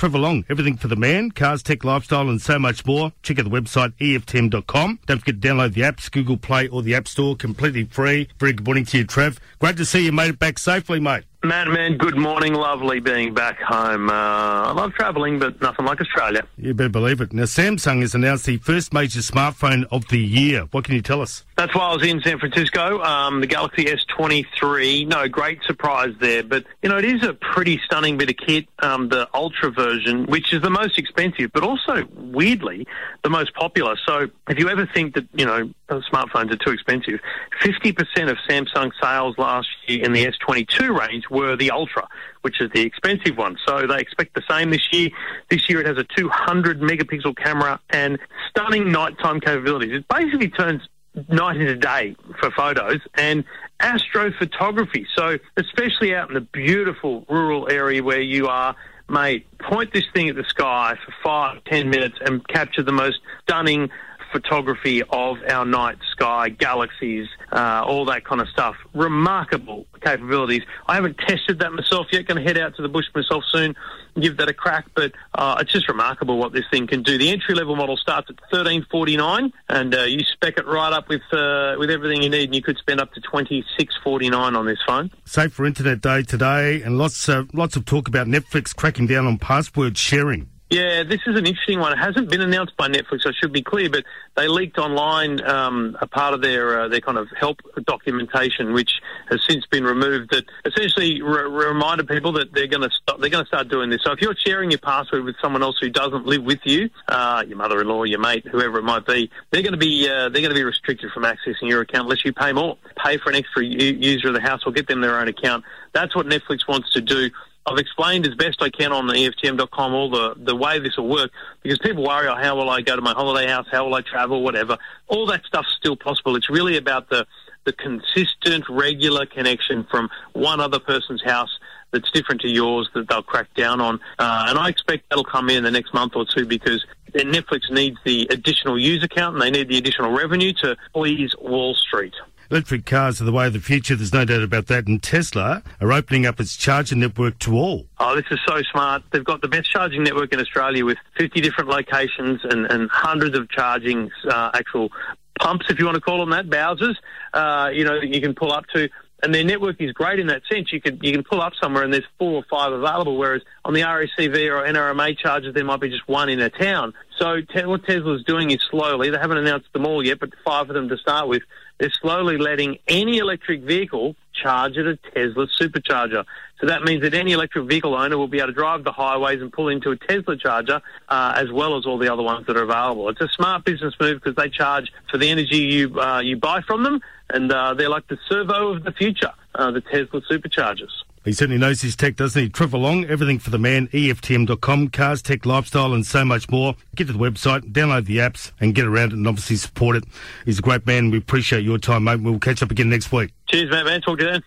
Trevor Long, everything for the man, cars, tech, lifestyle, and so much more. Check out the website EFTM.com. Don't forget to download the apps, Google Play or the App Store, completely free. Very good morning to you, Trev. Great to see you made it back safely, mate. Man, man, good morning. Lovely being back home. Uh, I love travelling, but nothing like Australia. You better believe it. Now, Samsung has announced the first major smartphone of the year. What can you tell us? That's why I was in San Francisco. Um, the Galaxy S23. No, great surprise there. But, you know, it is a pretty stunning bit of kit. Um, the Ultra version, which is the most expensive, but also, weirdly, the most popular. So if you ever think that, you know, smartphones are too expensive, 50% of Samsung sales last year in the S22 range were the Ultra, which is the expensive one. So they expect the same this year. This year it has a 200 megapixel camera and stunning nighttime capabilities. It basically turns night into day for photos and astrophotography. So especially out in the beautiful rural area where you are, mate, point this thing at the sky for five, ten minutes and capture the most stunning photography of our night sky, galaxies, uh, all that kind of stuff. Remarkable capabilities. I haven't tested that myself yet. Going to head out to the bush myself soon, give that a crack. But uh, it's just remarkable what this thing can do. The entry level model starts at thirteen forty nine, and uh, you spec it right up with uh, with everything you need, and you could spend up to twenty six forty nine on this phone. Safer Internet Day today, and lots lots of talk about Netflix cracking down on password sharing. Yeah, this is an interesting one. It hasn't been announced by Netflix, I should be clear, but they leaked online um, a part of their uh, their kind of help documentation, which has since been removed. That essentially re- reminded people that they're going to stop. They're going to start doing this. So if you're sharing your password with someone else who doesn't live with you, uh, your mother-in-law, your mate, whoever it might be, they're going to be uh, they're going to be restricted from accessing your account unless you pay more, pay for an extra u- user of the house, or get them their own account. That's what Netflix wants to do. I've explained as best I can on the EFTM.com all the, the way this will work because people worry, oh, how will I go to my holiday house? How will I travel? Whatever. All that stuff's still possible. It's really about the, the consistent, regular connection from one other person's house that's different to yours that they'll crack down on. Uh, and I expect that'll come in the next month or two because Netflix needs the additional user count and they need the additional revenue to please Wall Street. Electric cars are the way of the future, there's no doubt about that. And Tesla are opening up its charging network to all. Oh, this is so smart. They've got the best charging network in Australia with 50 different locations and, and hundreds of charging uh, actual pumps, if you want to call them that, Bowsers, uh, you know, that you can pull up to. And their network is great in that sense. You can you can pull up somewhere and there's four or five available, whereas on the RACV or NRMA charges there might be just one in a town. So te- what Tesla's doing is slowly. They haven't announced them all yet, but five of them to start with. They're slowly letting any electric vehicle charge at a Tesla supercharger. So that means that any electric vehicle owner will be able to drive the highways and pull into a Tesla charger, uh, as well as all the other ones that are available. It's a smart business move because they charge for the energy you uh, you buy from them, and uh, they're like the servo of the future, uh, the Tesla superchargers. He certainly knows his tech, doesn't he? Trevor Long, everything for the man, EFTM.com, cars, tech, lifestyle, and so much more. Get to the website, download the apps, and get around it and obviously support it. He's a great man. We appreciate your time, mate. We'll catch up again next week. Cheers, mate, man. Talk to you then.